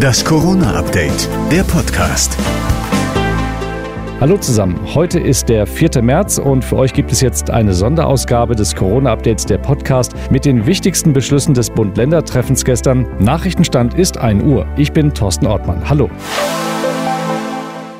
Das Corona-Update, der Podcast. Hallo zusammen, heute ist der 4. März und für euch gibt es jetzt eine Sonderausgabe des Corona-Updates der Podcast mit den wichtigsten Beschlüssen des Bund-Länder-Treffens gestern. Nachrichtenstand ist 1 Uhr. Ich bin Thorsten Ortmann. Hallo.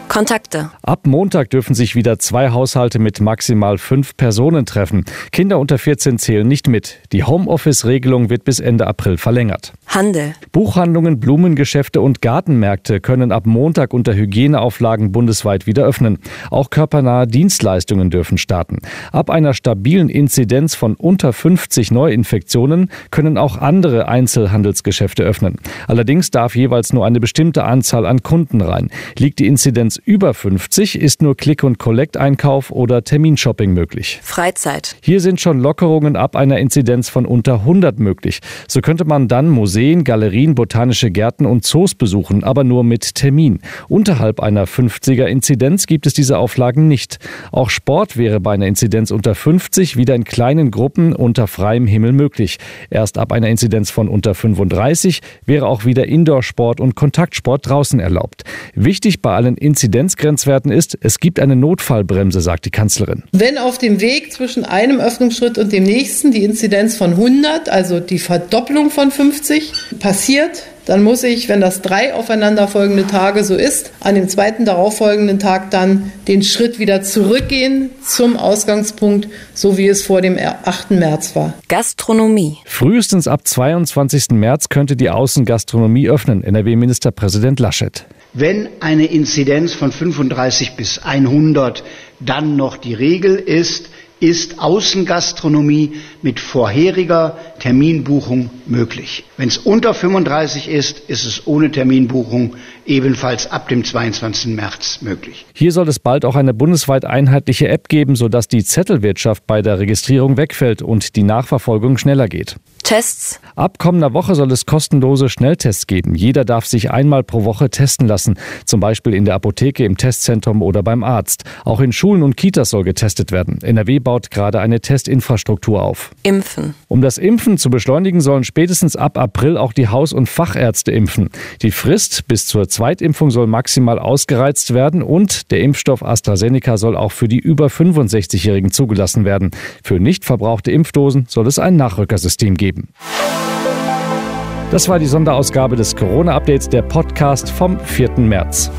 Kontakte. Ab Montag dürfen sich wieder zwei Haushalte mit maximal fünf Personen treffen. Kinder unter 14 zählen nicht mit. Die Homeoffice-Regelung wird bis Ende April verlängert. Handel. Buchhandlungen, Blumengeschäfte und Gartenmärkte können ab Montag unter Hygieneauflagen bundesweit wieder öffnen. Auch körpernahe Dienstleistungen dürfen starten. Ab einer stabilen Inzidenz von unter 50 Neuinfektionen können auch andere Einzelhandelsgeschäfte öffnen. Allerdings darf jeweils nur eine bestimmte Anzahl an Kunden rein. Liegt die Inzidenz über 50 ist nur Click- und Collect-Einkauf oder Terminshopping möglich. Freizeit. Hier sind schon Lockerungen ab einer Inzidenz von unter 100 möglich. So könnte man dann Museen, Galerien, botanische Gärten und Zoos besuchen, aber nur mit Termin. Unterhalb einer 50er Inzidenz gibt es diese Auflagen nicht. Auch Sport wäre bei einer Inzidenz unter 50 wieder in kleinen Gruppen unter freiem Himmel möglich. Erst ab einer Inzidenz von unter 35 wäre auch wieder Indoor-Sport und Kontaktsport draußen erlaubt. Wichtig bei allen Inzidenzgrenzwerten ist, es gibt eine Notfallbremse, sagt die Kanzlerin. Wenn auf dem Weg zwischen einem Öffnungsschritt und dem nächsten die Inzidenz von 100, also die Verdopplung von 50, passiert, dann muss ich, wenn das drei aufeinanderfolgende Tage so ist, an dem zweiten darauffolgenden Tag dann den Schritt wieder zurückgehen zum Ausgangspunkt, so wie es vor dem 8. März war. Gastronomie. Frühestens ab 22. März könnte die Außengastronomie öffnen, NRW-Ministerpräsident Laschet. Wenn eine Inzidenz von 35 bis 100 dann noch die Regel ist, ist Außengastronomie mit vorheriger Terminbuchung möglich. Wenn es unter 35 ist, ist es ohne Terminbuchung ebenfalls ab dem 22. März möglich. Hier soll es bald auch eine bundesweit einheitliche App geben, sodass die Zettelwirtschaft bei der Registrierung wegfällt und die Nachverfolgung schneller geht. Tests. Ab kommender Woche soll es kostenlose Schnelltests geben. Jeder darf sich einmal pro Woche testen lassen, zum Beispiel in der Apotheke, im Testzentrum oder beim Arzt. Auch in Schulen und Kitas soll getestet werden. NRW baut gerade eine Testinfrastruktur auf. Impfen. Um das Impfen zu beschleunigen, sollen spätestens ab April auch die Haus- und Fachärzte impfen. Die Frist bis zur Zweitimpfung soll maximal ausgereizt werden und der Impfstoff AstraZeneca soll auch für die über 65-Jährigen zugelassen werden. Für nicht verbrauchte Impfdosen soll es ein Nachrückersystem geben. Das war die Sonderausgabe des Corona-Updates, der Podcast vom 4. März.